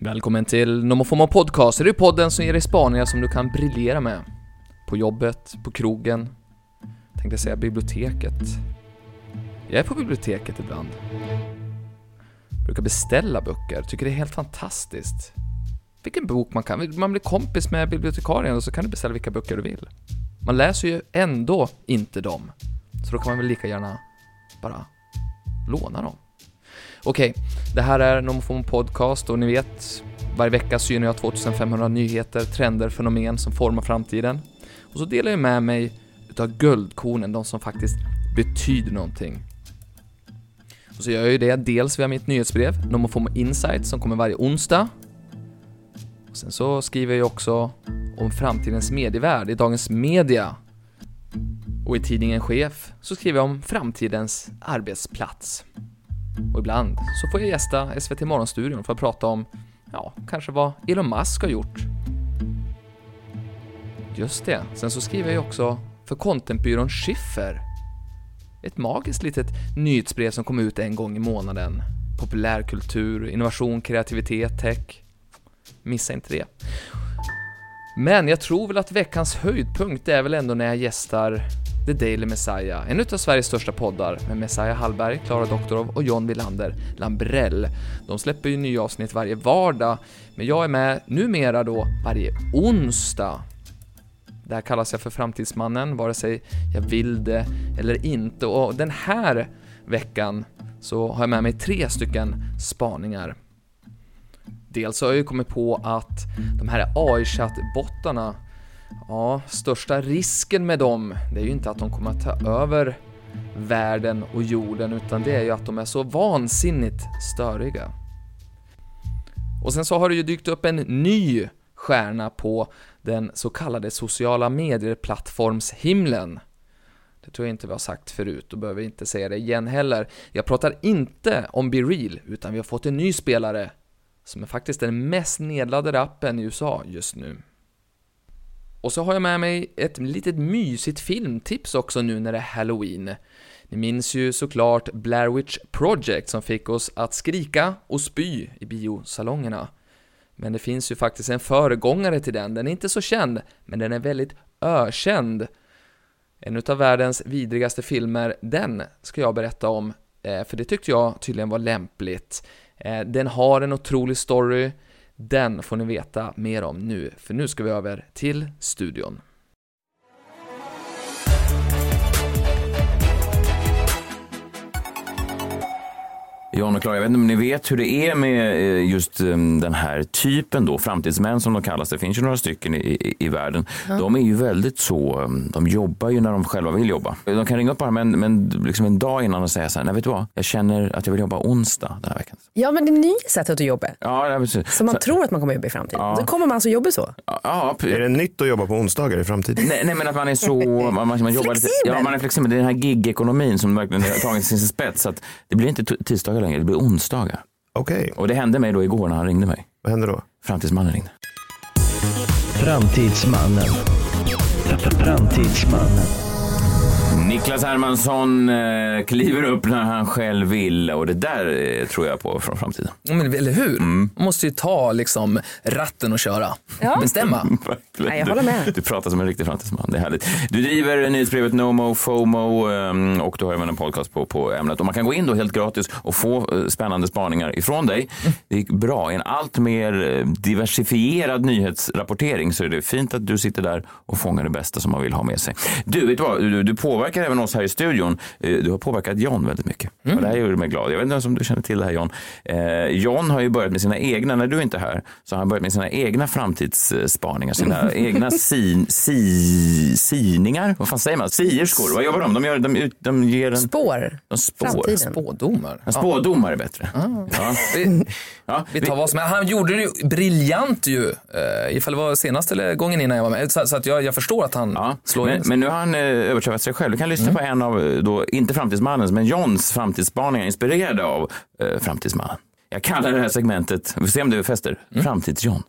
Välkommen till Nomofoma Podcast. Det är podden som ger dig spaningar som du kan briljera med. På jobbet, på krogen, tänkte säga biblioteket. Jag är på biblioteket ibland. Brukar beställa böcker, tycker det är helt fantastiskt. Vilken bok man kan, man blir kompis med bibliotekarien och så kan du beställa vilka böcker du vill. Man läser ju ändå inte dem. Så då kan man väl lika gärna bara låna dem. Okej, det här är Nomofomo Podcast och ni vet, varje vecka synar jag 2500 nyheter, trender, fenomen som formar framtiden. Och så delar jag med mig utav guldkornen, de som faktiskt betyder någonting. Och så gör jag ju det dels via mitt nyhetsbrev, Nomofomo Insight, som kommer varje onsdag. Och sen så skriver jag ju också om framtidens medievärld i Dagens Media. Och i tidningen Chef så skriver jag om framtidens arbetsplats. Och ibland så får jag gästa SVT Morgonstudion för att prata om, ja, kanske vad Elon Musk har gjort. Just det, sen så skriver jag ju också för contentbyrån Schiffer. Ett magiskt litet nyhetsbrev som kommer ut en gång i månaden. Populärkultur, innovation, kreativitet, tech. Missa inte det. Men jag tror väl att veckans höjdpunkt är väl ändå när jag gästar The Daily Messiah, en av Sveriges största poddar med Messiah Hallberg, Klara Doktorov och John Wilander Lambrell. De släpper ju nya avsnitt varje vardag, men jag är med numera då varje onsdag. Där kallas jag för Framtidsmannen, vare sig jag vill det eller inte. Och den här veckan så har jag med mig tre stycken spaningar. Dels har jag ju kommit på att de här AI-chattbottarna Ja, största risken med dem, det är ju inte att de kommer att ta över världen och jorden, utan det är ju att de är så vansinnigt störiga. Och sen så har det ju dykt upp en ny stjärna på den så kallade sociala medier-plattformshimlen. Det tror jag inte vi har sagt förut och behöver inte säga det igen heller. Jag pratar inte om BeReal, utan vi har fått en ny spelare som är faktiskt den mest nedladdade appen i USA just nu. Och så har jag med mig ett litet mysigt filmtips också nu när det är Halloween. Ni minns ju såklart Blair Witch Project som fick oss att skrika och spy i biosalongerna. Men det finns ju faktiskt en föregångare till den, den är inte så känd, men den är väldigt ökänd. En utav världens vidrigaste filmer, den ska jag berätta om, eh, för det tyckte jag tydligen var lämpligt. Eh, den har en otrolig story, den får ni veta mer om nu, för nu ska vi över till studion. John och Klara, jag vet inte om ni vet hur det är med eh, just um, den här typen då, framtidsmän som de kallas. Det finns ju några stycken i, i, i världen. Ja. De är ju väldigt så, um, de jobbar ju när de själva vill jobba. De kan ringa upp bara men, men liksom en dag innan och säga så här, nej vet du vad, jag känner att jag vill jobba onsdag den här veckan. Ja men det är nya sättet att jobba. Ja, Så man så, tror att man kommer jobba i framtiden. Ja. Då kommer man alltså jobba så. Ja, är det nytt att jobba på onsdagar i framtiden? Nej, nej men att man är så, man, man, man jobbar lite, ja man är flexibel. Det är den här gig-ekonomin som verkligen har tagit sin spets. Så att det blir inte tisdagar längre, det blir onsdagar. Okej. Okay. Och det hände mig då igår när han ringde mig. Vad hände då? Framtidsmannen ringde. Framtidsmannen. Framtidsmannen. Niklas Hermansson eh, kliver upp när han själv vill och det där eh, tror jag på från framtiden. Men, eller hur? Mm. Man måste ju ta liksom, ratten och köra. Ja. Bestämma. Nej, jag håller med. Du, du pratar som en riktig framtidsman. Det är härligt. Du driver nyhetsbrevet NoMo FOMO eh, och du har även en podcast på, på ämnet. Och man kan gå in då helt gratis och få eh, spännande spaningar ifrån dig. Det är bra. I en allt mer eh, diversifierad nyhetsrapportering så är det fint att du sitter där och fångar det bästa som man vill ha med sig. Du, vet du vad? Du, du påverkar även oss här i studion. Eh, Du har påverkat John väldigt mycket. Och det här gjorde mig glad. Jag vet inte om du känner till det här John. Eh, John har ju börjat med sina egna, när du inte är här, så har han börjat med sina egna framtidsspaningar, sina egna sin, si, siningar. Vad fan säger man? Sierskor, vad jobbar de? De, gör, de, ut- de ger en... Spår. De spår. Framtiden. Spådomar. En spådomare är bättre. Ja. Vi, Ja. vi tar vad som Han gjorde det ju briljant ju, eh, ifall det var senaste eller gången innan jag var med. Så, så att jag, jag förstår att han Ja, slår men, in. men nu har han eh, överträffat sig själv. Du kan lyssna på en av, eh, då, inte Framtidsmannens, men Johns framtidsspaningar inspirerade av eh, Framtidsmannen. Jag kallar det här segmentet, vi får se om det fäster, Framtids-John.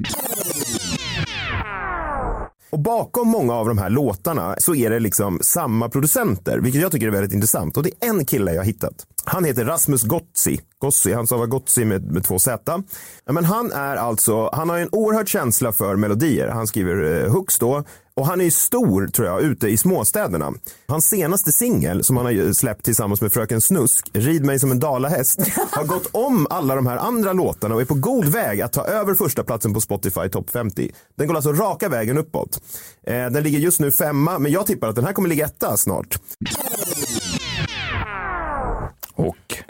Och bakom många av de här låtarna så är det liksom samma producenter, vilket jag tycker är väldigt intressant. Och det är en kille jag har hittat. Han heter Rasmus Gotzi. Gotzi, han stavar Gotzi med, med två Z. Men han är alltså, han har en oerhörd känsla för melodier. Han skriver eh, hooks då. Och han är ju stor, tror jag, ute i småstäderna. Hans senaste singel, som han har släppt tillsammans med Fröken Snusk, Rid mig som en dalahäst, har gått om alla de här andra låtarna och är på god väg att ta över första platsen på Spotify Top 50. Den går alltså raka vägen uppåt. Eh, den ligger just nu femma, men jag tippar att den här kommer ligga etta snart.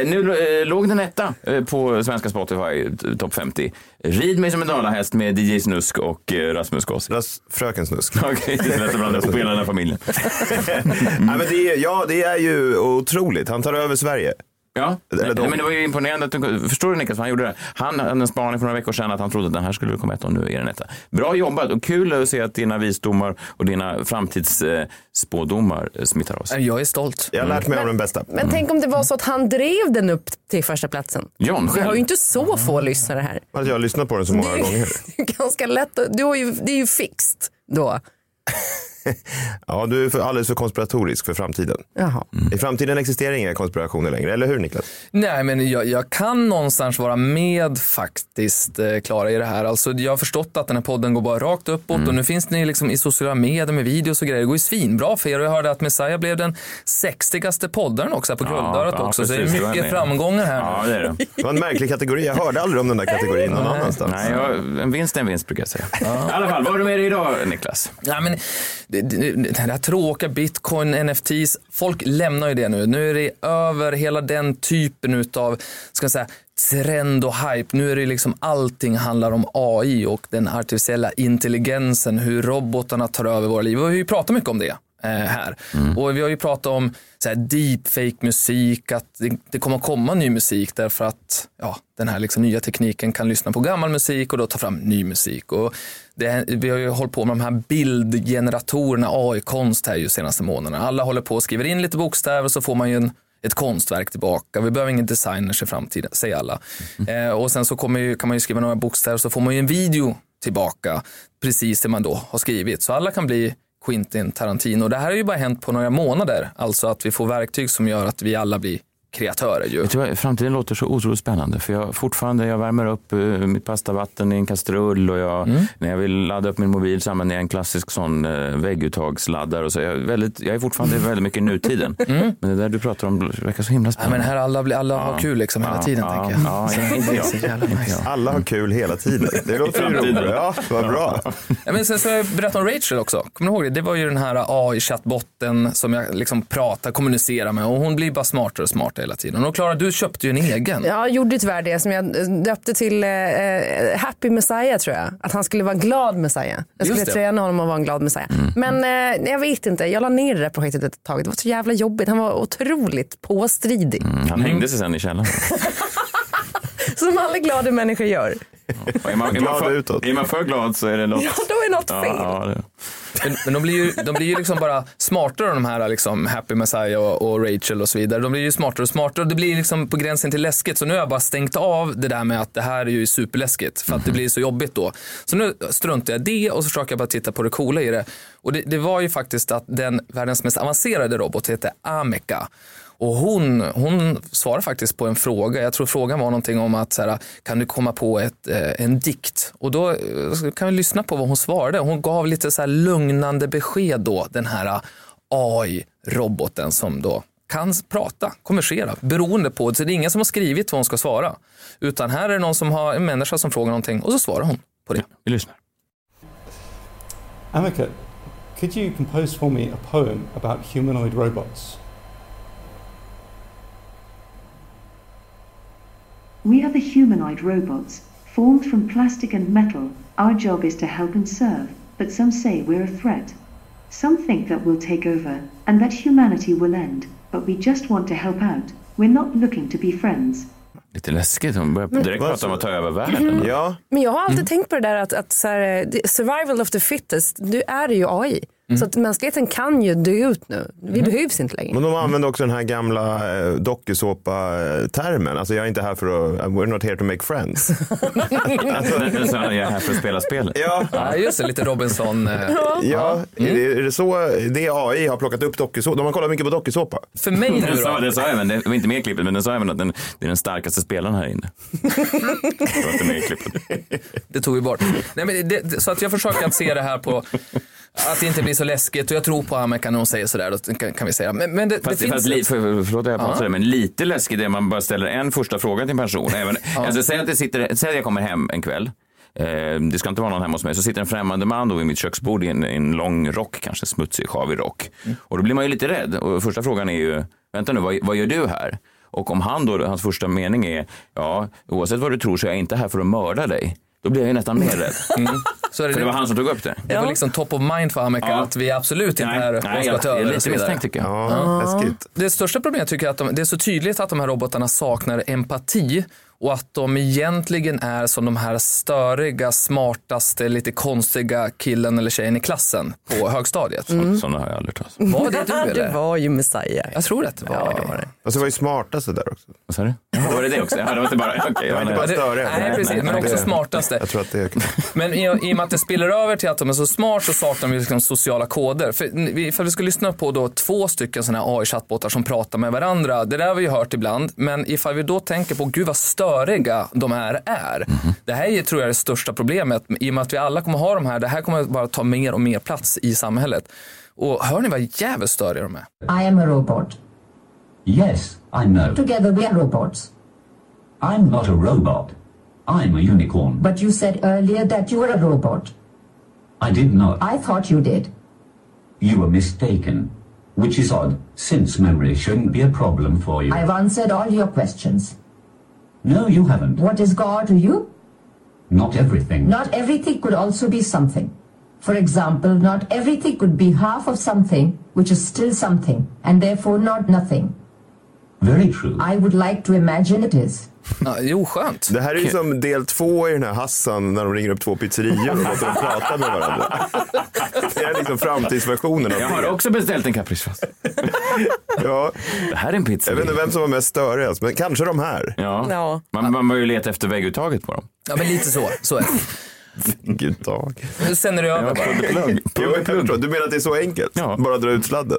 Nu eh, låg den etta eh, på svenska Spotify eh, Top 50. Rid mig som en dalahäst med DJ Snusk och eh, Rasmus Gossi. Ras- Fröken Snusk. Okej, det är lätt att blanda ihop hela den här familjen. Nej, men det är, ja, det är ju otroligt. Han tar över Sverige. Ja, Eller de. men det var ju imponerande. Att du, förstår du Niklas vad han gjorde? det? Han hade en spaning för några veckor sedan att han trodde att den här skulle komma etta och nu är den etta. Bra jobbat och kul att se att dina visdomar och dina framtidsspådomar eh, smittar av sig. Jag är stolt. Jag har lärt mig av den bästa. Men tänk om det var så att han drev den upp till första platsen. John Vi har själv. ju inte så få lyssnare här. Att jag har lyssnat på den så många Det gånger. är ju ganska lätt. Du har ju, det är ju fixt då. Ja, du är för, alldeles för konspiratorisk för framtiden. Jaha. I framtiden existerar inga konspirationer längre, eller hur Niklas? Nej, men jag, jag kan någonstans vara med faktiskt, eh, Klara, i det här. Alltså, jag har förstått att den här podden går bara rakt uppåt och nu finns ni liksom i sociala medier med videos och grejer. Det går ju svinbra för er och jag hörde att Messiah blev den sexigaste poddaren också här på Guldörat ja, också. så det precis, det är mycket framgångar här. Ja, det är det. Det var en märklig kategori. Jag hörde aldrig om den där kategorin någon annanstans. Nej, jag, en vinst är en vinst brukar jag säga. I alla fall, vad har du med dig idag Niklas? Ja, men det, det, här tråkiga bitcoin, NFTs, folk lämnar ju det nu. Nu är det över hela den typen av ska jag säga, trend och hype. Nu är det liksom allting handlar om AI och den artificiella intelligensen, hur robotarna tar över våra liv. Vi har ju pratat mycket om det eh, här. Och vi har ju pratat om så här deepfake-musik, att det, det kommer komma ny musik därför att ja, den här liksom nya tekniken kan lyssna på gammal musik och då ta fram ny musik. Och det, vi har ju hållit på med de här bildgeneratorerna, AI-konst här ju senaste månaderna. Alla håller på och skriver in lite bokstäver så får man ju en, ett konstverk tillbaka. Vi behöver ingen designers i framtiden, säger alla. Eh, och sen så kommer ju, kan man ju skriva några bokstäver så får man ju en video tillbaka, precis det man då har skrivit. Så alla kan bli Quentin Tarantino. Det här har ju bara hänt på några månader, alltså att vi får verktyg som gör att vi alla blir kreatörer ju. Vet du vad, framtiden låter så otroligt spännande. För jag fortfarande, jag värmer upp eh, mitt pastavatten i en kastrull och jag, Mm. när jag vill ladda upp min mobil så använder jag en klassisk sån eh, vägguttagsladdare. Och så. Jag, är väldigt, jag är fortfarande väldigt mycket i nutiden. Men det där du pratar om verkar så himla Mm. Ja, spännande. men här alla, blir- alla har kul liksom hela tiden ja, tänker jag. Ja, ja, inte jag. nice. Alla har kul hela tiden. Det låter ju framtiden. roligt. Ja, vad bra. Ja, men sen så har jag berättat om Rachel också. Kommer du ihåg det? Det var ju den här AI-chattbotten som jag liksom pratar, kommunicerar med och hon blir bara smartare och smartare hela tiden. Och Klara, du köpte ju en egen. Jag gjorde tyvärr det som jag döpte till eh, eh, Happy Messiah tror jag. Att han skulle vara en glad Messiah. Jag skulle träna honom att vara en glad Messiah. Men eh, jag vet inte, jag la ner det där projektet ett tag. Det var så jävla jobbigt. Han var otroligt påstridig. Han hängde sig sen i källaren. Som alla glada människor gör. Och Är man, är, man för, utåt. är man för glad så är det något. Ja, då är något Ja, fel. ja, det. Men, men de blir ju, de blir ju liksom bara smartare de här liksom Happy Messiah och, och Rachel och så vidare. De blir ju smartare och smartare och det blir liksom på gränsen till läskigt. Så nu har jag bara stängt av det där med att det här är ju superläskigt för att det blir så jobbigt då. Så nu struntar jag i det och så försöker jag bara titta på det coola i det. Och det, det var ju faktiskt att den världens mest avancerade robot heter Ameka. Och hon, hon svarar faktiskt på en fråga. Jag tror frågan var någonting om att så här, kan du komma på ett, eh, en dikt? Och då eh, kan vi lyssna på vad hon svarade. Hon gav lite så här lugnande besked då, den här AI-roboten som då kan prata, konversera, beroende på, så det är ingen som har skrivit vad hon ska svara. Utan här är det någon som har, en människa som frågar någonting och så svarar hon på det. Vi lyssnar. Amica, Could you compose for me a poem about humanoid robots? We are the humanoid robots, formed from plastic and metal. Our job is to help and serve, but some say we're a threat. Some think that we'll take over, and that humanity will end, but we just want to help out. We're not looking to be friends. Lite läskigt. Hon börjar direkt prata om så? att ta över världen. Mhm. Ja, Men jag har alltid tänkt på det där att, att så här, eh, survival of the fittest, nu är det ju AI. Så att mänskligheten kan ju dö ut nu. Vi behövs inte längre. men de använder också den här gamla eh, dokusåpa-termen. Alltså jag är inte här för att, we're not here to make friends. Den- Så jag är här för att spela spel. ja, Ja, just det, lite Robinson. eh. ja. Är, det, är det så det AI har plockat upp dokusåpa? De har kollat mycket på dokusåpa. För mig nu Den sa, då. den sa även, det var inte med i klippet, men den sa även att den, det är den starkaste spelaren här inne. Det var inte med i klippet. Det tog vi bort. Nej, men det, det, så att jag försöker att se det här på att det inte blir så läskigt och jag tror på Amerika när hon säger sådär. Då kan, kan vi säga. Men, men det, det Fast, finns... fast, li- för, förlåt att jag pratar, men lite läskigt är att man bara ställer en första fråga till en person. Även, alltså, säg, att det sitter, säg att jag kommer hem en kväll. Eh, det ska inte vara någon hemma hos mig. Så sitter en främmande man då vid mitt köksbord i en, en lång rock, kanske smutsig, sjavig rock. Och då blir man ju lite rädd. Och första frågan är ju, vänta nu, vad, vad gör du här? Och om han då, hans första mening är, ja, oavsett vad du tror så är jag inte här för att mörda dig. Då blir jag ju nästan mer rädd. Så är det, För det var han som tog upp det. det var liksom top of mind för Amerika Ja. att vi är absolut inte Nej, här nej, konspiratörer är och lite misstänkt tycker jag. Ja, läskigt. Det största problemet tycker jag är att de, det är så tydligt att de här robotarna saknar empati och att de egentligen är som de här störiga, smartaste, lite konstiga killen eller tjejen i klassen på högstadiet. Sådana har jag aldrig tagit. Var det du det eller? var ju Messiah. Jag tror att det var Ja, det. det var det. Och så var ju smartaste där också. Vad sa du? Var det det också? Ja, det var inte bara... Okay, Det var inte bara Det- störiga. Nej, precis, men också det- smartaste. Jag tror att det är Men i, i och med att det spiller över till att de är så smart så saknar vi liksom sociala koder. För ifall vi skulle lyssna på då två stycken sådana här AI-chattbottar som pratar med varandra, det där har vi ju hört ibland, men ifall vi då tänker på gud vad störiga de här är. Det här är, tror jag är det största problemet i och med att vi alla kommer ha de här, det här kommer bara ta mer och mer plats i samhället. Och hör ni vad jävligt störiga de är? I am a robot. Yes, I know. Together we are robots. I'm not a robot. I'm a unicorn. But you said earlier that you were a robot. I did not. I thought you did. You were mistaken. Which is odd, since memory shouldn't be a problem for you. I've answered all your questions. No, you haven't. What is God to you? Not everything. Not everything could also be something. For example, not everything could be half of something, which is still something, and therefore not nothing. Very true. I would like to imagine it is. Ja, jo, skönt. Det här är ju som del två i den här Hassan när de ringer upp två pizzerior och låter dem prata med varandra. Det är liksom framtidsversionen av Jag har det. också beställt en capricefast. Ja, Det här är en pizza. jag vet inte vem som var mest störigast, men kanske de här. Ja. Ja. Man, man bör ju leta efter vägguttaget på dem. Ja, men lite så. så är det. Sen är det över bara. Du menar att det är så enkelt? Ja. Bara dra ut sladden?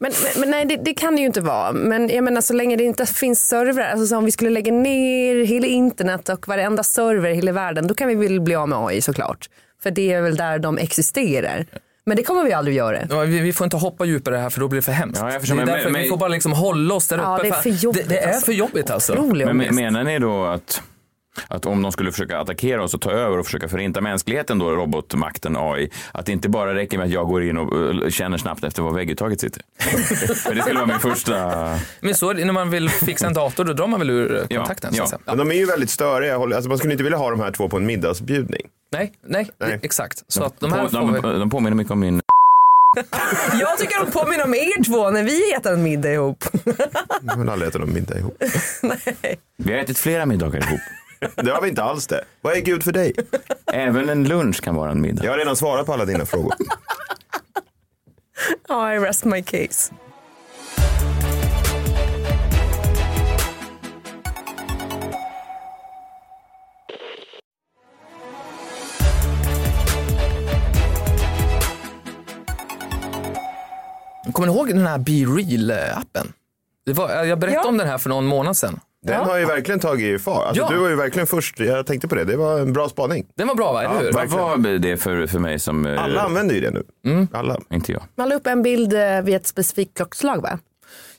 Men, men, men nej, det, det kan det ju inte vara. Men jag menar så länge det inte finns servrar, alltså så om vi skulle lägga ner hela internet och varenda server i hela världen, då kan vi väl bli av med AI såklart. För det är väl där de existerar. Men det kommer vi aldrig göra. Ja, vi, vi får inte hoppa djupare här för då blir det för hemskt. Ja, jag förstår, det är men- därför men- vi får bara liksom hålla oss där uppe. Ja, det är för jobbigt, det, det är alltså. för jobbigt alltså. Otrolig Men menar ni då att, att om de skulle försöka attackera oss och ta över och försöka förinta mänskligheten då, robotmakten AI, att det inte bara räcker med att jag går in och eh, känner snabbt efter var vägguttaget sitter? För det skulle vara min första... Men så när man vill fixa en dator då drar man väl ur Ja, kontakten. ja. Så att säga. Ja. Men de är ju väldigt störiga. Alltså man skulle inte vilja ha de här två på en middagsbjudning. Nej, nej, Nej. exakt. Så att de här de, får vi... de, de påminner mycket om min... Jag tycker de påminner om er två när vi äter en middag ihop. Jag vill aldrig äta någon middag ihop. Vi har ätit flera middagar ihop. Det har vi inte alls det. Vad är Gud för dig? Även en lunch kan vara en middag. Jag har redan svarat på alla dina frågor. Ja, I rest my case. Kommer ni ihåg den här Be Real-appen? Jag berättade Ja. om den här för någon månad sedan. Den har ju verkligen tagit fart. Alltså, Ja. Du var ju verkligen först. Jag tänkte på det. Det var en bra spaning. Den var bra va, eller hur? Vad var det för, för mig som... eh, Alla använder ju det nu. Alla. Inte jag. Man la upp en bild eh, vid ett specifikt klockslag va?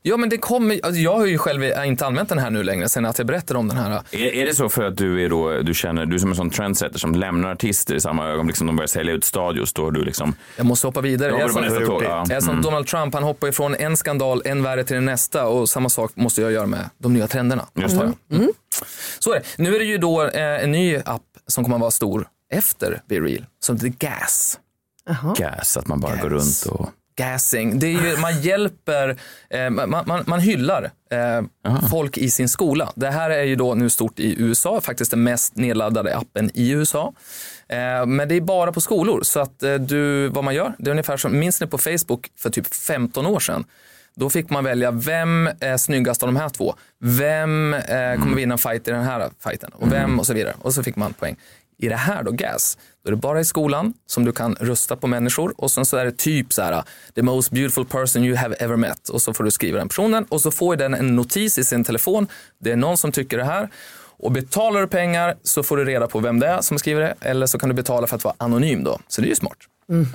Ja men det kommer, alltså jag har ju själv inte använt den här nu längre sen att jag berättade om den här. Är, är det så för att du är då, du känner, du är som en sån trendsetter som lämnar artister i samma ögonblick som de börjar sälja ut stadios, då du liksom... Jag måste hoppa vidare. Jag är hoppar som, nästa tåg, ja. jag är som Mm. Donald Trump, han hoppar ifrån en skandal, en värre till den nästa och samma sak måste jag göra med de nya trenderna. Just det. Mm. Så är det. Nu är det ju då eh, en ny app som kommer att vara stor efter Be Real, som heter Gas. Gas, att man bara går runt och... Gassing. Det är ju, man hjälper, eh, man, man, man hyllar eh, folk i sin skola. Det här är ju då nu stort i USA, faktiskt den mest nedladdade appen i USA. Eh, men det är bara på skolor, så att eh, du, vad man gör, det är ungefär som, minns ni på Facebook för typ 15 år sedan? Då fick man välja vem är snyggast av de här två? Vem eh, kommer vinna en fight i den här fighten? Och vem och så vidare. Och så fick man poäng. I det här då, GAS, då är det bara i skolan som du kan rösta på människor och sen så är det typ så här, uh, the most beautiful person you have ever met och så får du skriva den personen och så får den en notis i sin telefon. Det är någon som tycker det här och betalar du pengar så får du reda på vem det är som skriver det eller så kan du betala för att vara anonym då. Så det är ju smart.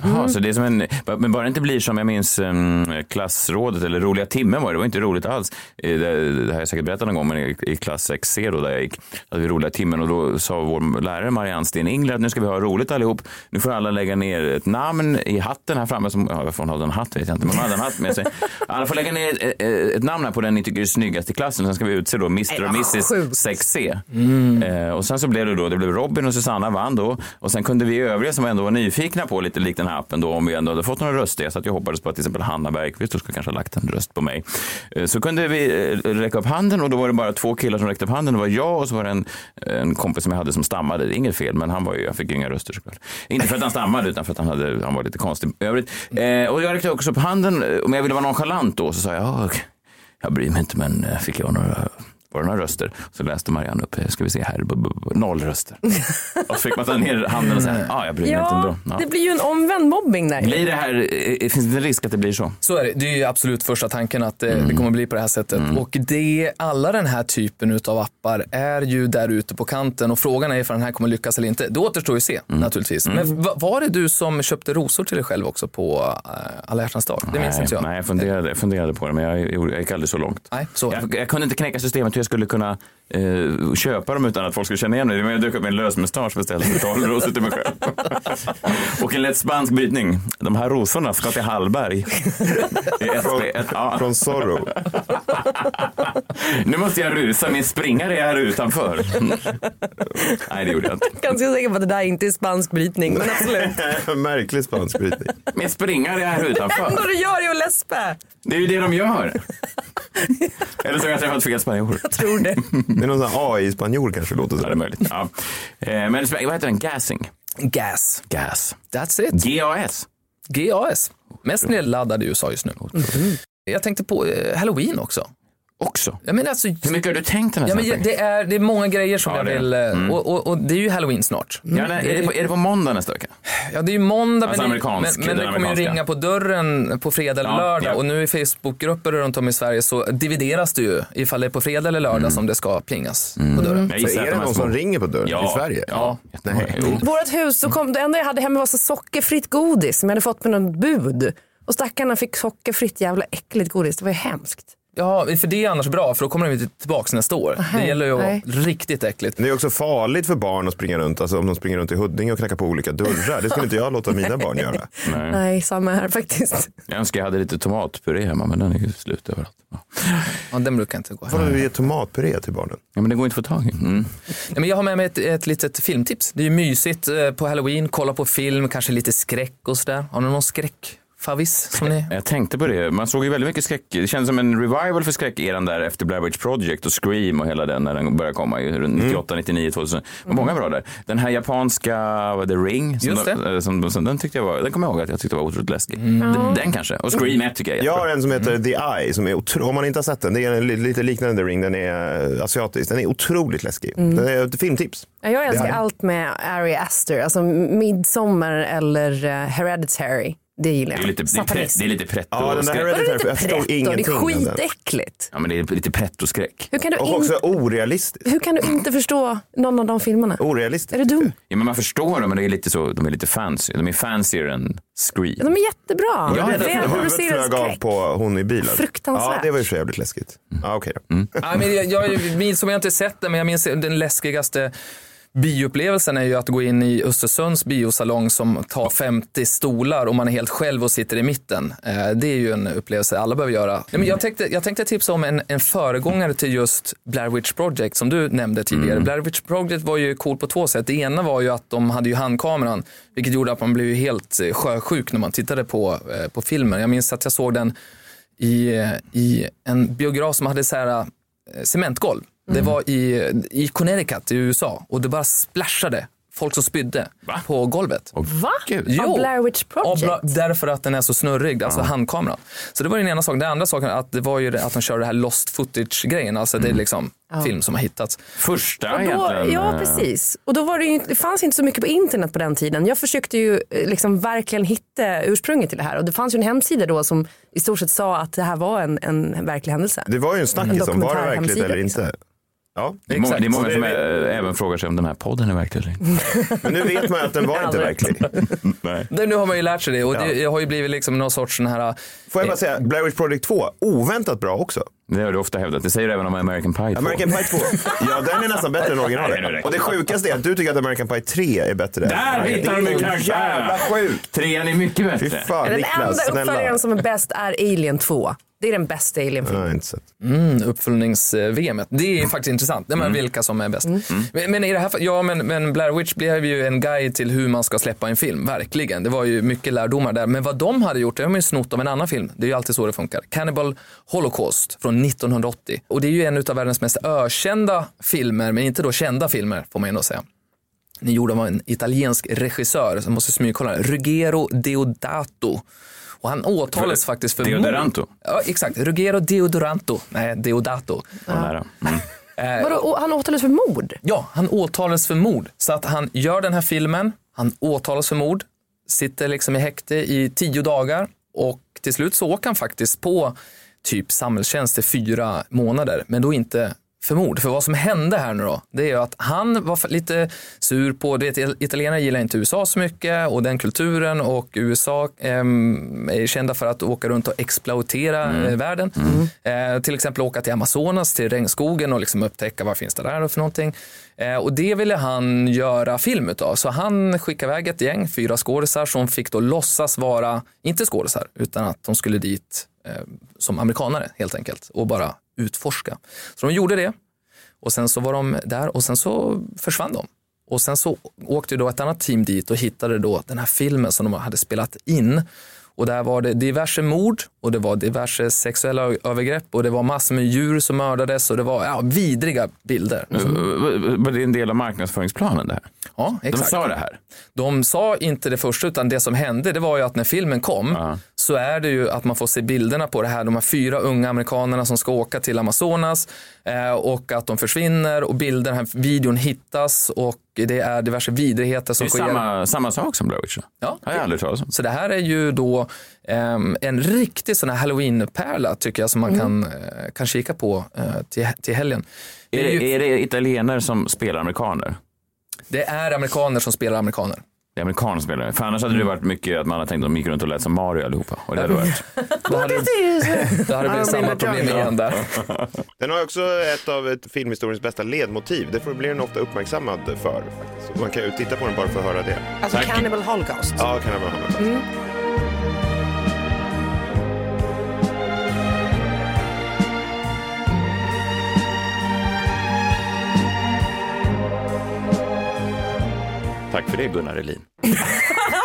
Jaha, så det är som en, men bara det inte blir som jag minns um, klassrådet eller roliga timmen var det, det var inte roligt alls. Eh, Det, det har jag säkert berättat någon gång, men i, i klass 6C då där jag gick, hade vi roliga timmen och då sa vår lärare Marianne Sten Ingler att nu ska vi ha roligt allihop. Nu får alla lägga ner ett namn i hatten här framme, som, ja, varför hon hade en hatt vet jag inte, men hon hade en hatt med sig. Alla får lägga ner ett, ett, ett namn här på den ni tycker är snyggast i klassen, sen ska vi utse då Mr och Mrs 6C. Eh, och sen så blev det då, det blev Robin och Susanna vann då och sen kunde vi övriga som ändå var nyfikna på lite likt den här appen då om vi ändå hade fått några röster, så att jag hoppades på att till exempel Hanna Bergqvist då skulle kanske ha lagt en röst på mig. Eh, så kunde vi eh, räcka upp handen och då var det bara två killar som räckte upp handen. Det var jag och så var det en, en kompis som jag hade som stammade. Inget fel, men han var ju, jag fick ju inga röster såklart. Inte för att han stammade utan för att han, hade, han var lite konstig övrigt. Eh, och jag räckte också upp handen om jag ville vara nonchalant då så sa jag, jag bryr mig inte men eh, fick jag några var det några röster? Så läste Marianne upp, eh, ska vi se här, noll röster. och så fick man ta ner handen och säga, ja, jag bryr mig inte Ja, ändå. Ja. det blir ju en omvänd mobbing där. Blir det här, eh, finns det en risk att det blir så? Så är det. Det är ju absolut första tanken att det, det kommer bli på det här sättet. Och det, alla den här typen av appar är ju där ute på kanten och frågan är ifall den här kommer lyckas eller inte. Det återstår ju att se naturligtvis. Men va- var det du som köpte rosor till dig själv också på uh, alla hjärtans dag? Det minns nej, inte jag. Nej, jag funderade, jag funderade på det, men jag, jag gick aldrig så långt. Nej, så. Jag, jag kunde inte knäcka systemet skulle kunna eh, köpa dem utan att folk skulle känna igen mig. Men Jag dök upp med en lösmustasch och beställde för 12 rosor till mig själv. och en lätt spansk brytning. De här rosorna ska till Hallberg. Ett, ja. Från Zorro. Nu måste jag rusa, min springare är här utanför. Nej, det gjorde jag inte. Ganska säker på att det där inte är spansk brytning, men absolut. Märklig spansk brytning. Min springare är här Det enda utanför. du gör är att läspa. Det är ju det de gör. Eller så har jag träffat fel spanjor. Jag tror det. Det är någon AI-spanjor kanske låter Ja, det är så. möjligt. Ja. Eh, Men vad heter den? Gassing? Gas. Gas. That's it. GAS. GAS. Mest nedladdade i USA just nu. Jag tänkte på eh, Halloween också. Också. Jag menar alltså, Hur mycket har du tänkt den här ja, men det, är, det är många grejer som Ja, jag vill... eh, Mm. Och, och, och det är ju Halloween snart. Ja, nej, är, det på, är det på måndag nästa vecka? Ja, det är ju måndag, Alltså men, amerikansk, men, men det kommer ju ringa på dörren på fredag eller Ja, lördag. ja. Och nu i Facebookgrupper runt om i Sverige så divideras det ju ifall det är på fredag eller lördag som det ska plingas på dörren. Jag Så att är det de någon som ringer på dörren Ja. i Sverige? Ja. Nej. Vårt hus, så kom, det enda jag hade hemma var så sockerfritt godis som jag hade fått med något bud. Och stackarna fick sockerfritt jävla äckligt godis. Det var ju hemskt. Ja, för det är annars bra för då kommer de inte tillbaka nästa år. Nej, det gäller ju nej. riktigt äckligt. Det är också farligt för barn att springa runt, alltså om de springer runt i Huddinge och knackar på olika dörrar. Det skulle inte jag låta mina barn göra. Nej. Nej, samma här faktiskt. Jag önskar jag hade lite tomatpuré hemma, men den är ju slut överallt. Ja. Ja, den brukar inte gå. Får du ge tomatpuré till barnen? Ja, men det går inte att få tag i. Mm. Ja, men jag har med mig ett, ett litet filmtips. Det är ju mysigt eh, på halloween, kolla på film, kanske lite skräck och sådär. Har ni någon skräckfavvis som ni... Jag tänkte på det. Man såg ju väldigt mycket skräck. Det kändes som en revival för skräckeran där efter Blair Witch Project och Scream och hela den när den började komma ju runt 98, 99, 2000. Det var många bra där. Den här japanska, vad är det, Ring? Som Just de- eh, Som, som, den tyckte jag var, den kommer jag ihåg att jag tyckte var otroligt läskig. Den, den kanske. Och Scream 1 tycker jag är Jag har en som heter The Eye, som är otro- om man inte har sett den, det är en li- lite liknande The Ring, den är eh, asiatisk. Den är otroligt läskig. Det är ett filmtips. Ja, Jag älskar Det är- allt med Ari Aster, alltså Midsommar eller uh, Hereditary. Det gillar jag. Det är lite, det är, Satanism. det är lite pretto Ja, den där skräck. Vadå Hereditary, lite jag förstod pretto? Det är skitäckligt. Ja, men det är lite pretto-skräck. Hur kan, du Och in, också orealistiskt. hur kan du inte förstå någon av de filmerna? Orealistiskt. Är du dum? Ja, men man förstår dem, men det är lite så, de är lite fancy. De är fancier än Scream. De är jättebra. Jag är rädd att huvudet flög av på hon i bilen. Fruktansvärt. Ja, det var ju för jävligt läskigt. Ja, okej då. Ja, men jag, jag minns, som jag inte sett den, men jag minns den läskigaste bioupplevelsen är ju att gå in i Östersunds biosalong som tar 50 stolar och man är helt själv och sitter i mitten. Eh, Det är ju en upplevelse alla behöver göra. Men jag, tänkte, jag tänkte tipsa om en, en föregångare till just Blair Witch Project som du nämnde tidigare. Blair Witch Project var ju cool på två sätt. Det ena var ju att de hade ju handkameran, vilket gjorde att man blev helt eh, sjösjuk när man tittade på, eh, på filmen. Jag minns att jag såg den i, i en biograf som hade så här, cementgolv. Det var i, i Connecticut i USA och det bara splashade folk som spydde på golvet. Va? Gud. Av Blair Witch Project? Därför att den är så snurrig, alltså handkameran. Så det var den ena saken. Den andra saken att det var ju det, att de körde det här lost footage-grejen. Alltså det är liksom film som har hittats. Första Och då, egentligen. ja, eh, precis. Och då var det, ju, det fanns inte så mycket på internet på den tiden. Jag försökte ju eh, liksom verkligen hitta ursprunget till det här. Och det fanns ju en hemsida då som i stort sett sa att det här var en, en verklig händelse. Det var ju en snackis om var det verkligt eller liksom. Ja, Det är många, det är många som det- eh, även frågar sig om den här podden är verklig eller inte. Men nu vet man att den var inte verklig. Nej. Det, nu har man ju lärt sig det och det har ju blivit liksom någon sorts sån här... Får jag bara säga, Blair Witch Project 2, oväntat bra också. Det har du ofta hävdat. Det säger du även om American Pie 2. American Pie 2, ja den är nästan bättre än originalet. Och det sjukaste är att du tycker att American Pie 3 är bättre. Där Nej, hittar så karaktärerna. Jävla sjukt. Trean är mycket Fy bättre. fan Den Niklas, enda uppföljaren som är bäst är Alien 2. Det är den bästa Jag Alien-filmen. har inte sett. Mm, uppföljnings-VM. Det är faktiskt intressant. Det är vilka som är bäst. Men, men i det här ja men, men Blair Witch blev ju en guide till hur man ska släppa en film. Verkligen. Det var ju mycket lärdomar där. Men vad de hade gjort, det har man ju snott av en annan film. Det är ju alltid så det funkar. Cannibal Holocaust från 1980. Och det är ju en av världens mest ökända filmer, men inte då kända filmer får man ju ändå säga. Ni gjorde av en italiensk regissör, som måste smygkolla, Ruggero Deodato. Och han åtalades faktiskt för Deodoranto. mord. Ja, exakt. Ruggero Deodoranto. Nej, Deodato. Nära. Mm. Eh, Vadå, han åtalades för mord? Ja, han åtalades för mord. Så att han gör den här filmen, han åtalas för mord, sitter liksom i häkte i tio dagar och till slut så åker han faktiskt på typ samhällstjänst i fyra månader, men då inte för mord. För vad som hände här nu då, det är ju att han var lite sur på, du vet, italienare gillar inte USA så mycket och den kulturen och USA ehm, är kända för att åka runt och exploatera eh, världen. Eh, till exempel åka till Amazonas, till regnskogen och liksom upptäcka vad finns det där för någonting. Eh, och det ville han göra film utav. Så han skickade iväg ett gäng, fyra skådisar som fick då låtsas vara, inte skådisar, utan att de skulle dit eh, som amerikanare helt enkelt och bara utforska. Så de gjorde det och sen så var de där och sen så försvann de. Och sen så åkte då ett annat team dit och hittade då den här filmen som de hade spelat in. Och där var det diverse mord och det var diverse sexuella övergrepp och det var massor med djur som mördades och det var ja, vidriga bilder. Var det en del av marknadsföringsplanen det här? Ja, De exakt. sa det här. De sa inte det första utan det som hände det var ju att när filmen kom så är det ju att man får se bilderna på det här. De här fyra unga amerikanerna som ska åka till Amazonas eh, och att de försvinner och bilder, den här videon hittas och det är diverse vidrigheter Det som är sker. samma, samma sak som Blair Witch. Ja. har jag aldrig talat om. Så det här är ju då ehm, en riktig sån här halloween-pärla tycker jag som man kan, eh, kan kika på eh, till, till helgen. Är Det är, det, ju, är det italienare som spelar amerikaner? det är amerikaner som spelar amerikaner. Det är amerikaner som spelar. För annars hade det varit mycket att man hade tänkt att de gick runt och lät som Mario allihopa. Och det hade varit... Då hade, det- hade blivit samma problem igen där. Den har också ett av ett filmhistoriens bästa ledmotiv. Det får- blir den ofta uppmärksammad för. Så man kan ju titta på den bara för att höra det. Alltså Cannibal Holocaust. Ja, kan jag väl Tack för det Gunnar Elin.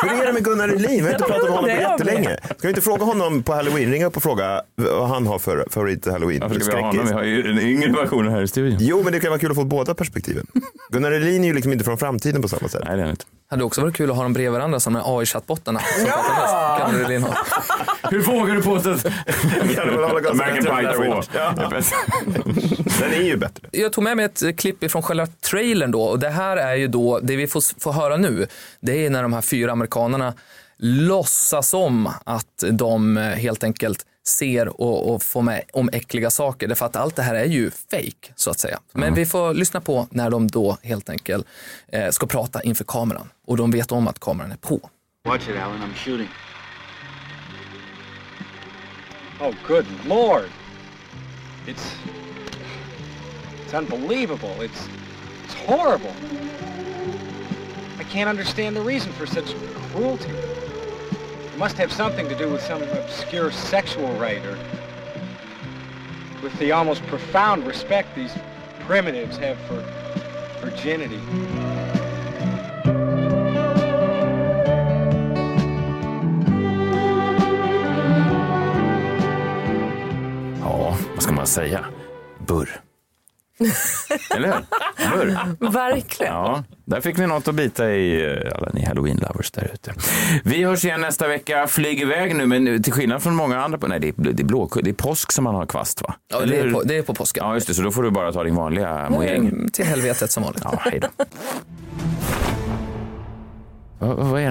Hur är det med Gunnar Elin? Vi har inte pratat med honom på jättelänge. Ska vi inte fråga honom på halloween? Ringa upp och fråga vad han har för favorit halloween Varför ska vi ha honom? Vi har ju den yngre versionen här i studion. Jo, men det kan vara kul att få båda perspektiven. Gunnar Elin är ju liksom inte från framtiden på samma sätt. Nej, det är inte. hade också varit kul att ha dem bredvid varandra som de här AI-chattbottarna. mest. Kan du Lin ha. Hur vågar du påstå att American Pie 2 Ja. Den är ju bättre. Jag tog med mig ett klipp ifrån själva trailern då och det här är ju då, det vi får, får höra nu, det är när de här fyra amerikanerna låtsas om att de eh, helt enkelt ser och, och får med om äckliga saker. Därför att allt det här är ju fake så att säga. Men vi får lyssna på när de då helt enkelt eh, ska prata inför kameran och de vet om att kameran är på. Watch it, Alan. I'm shooting. Oh, good lord! It's it's unbelievable. It's it's horrible. I can't understand the reason for such cruelty. It must have something to do with some obscure sexual rite or with the almost profound respect these primitives have for virginity. Säga? Burr. Eller hur? Burr. Verkligen. Ja, där fick ni något att bita i, eh, alla ni halloween-lovers där ute. Vi hörs igen nästa vecka. Flyg iväg nu, men till skillnad från många andra, nej det är, det är, blå, det är påsk som man har kvast va? Ja, det är, på, det är på påsken. Ja, just det, så då får du bara ta din vanliga mojäng. Till helvetet som vanligt. Ja, hej då. vad, vad är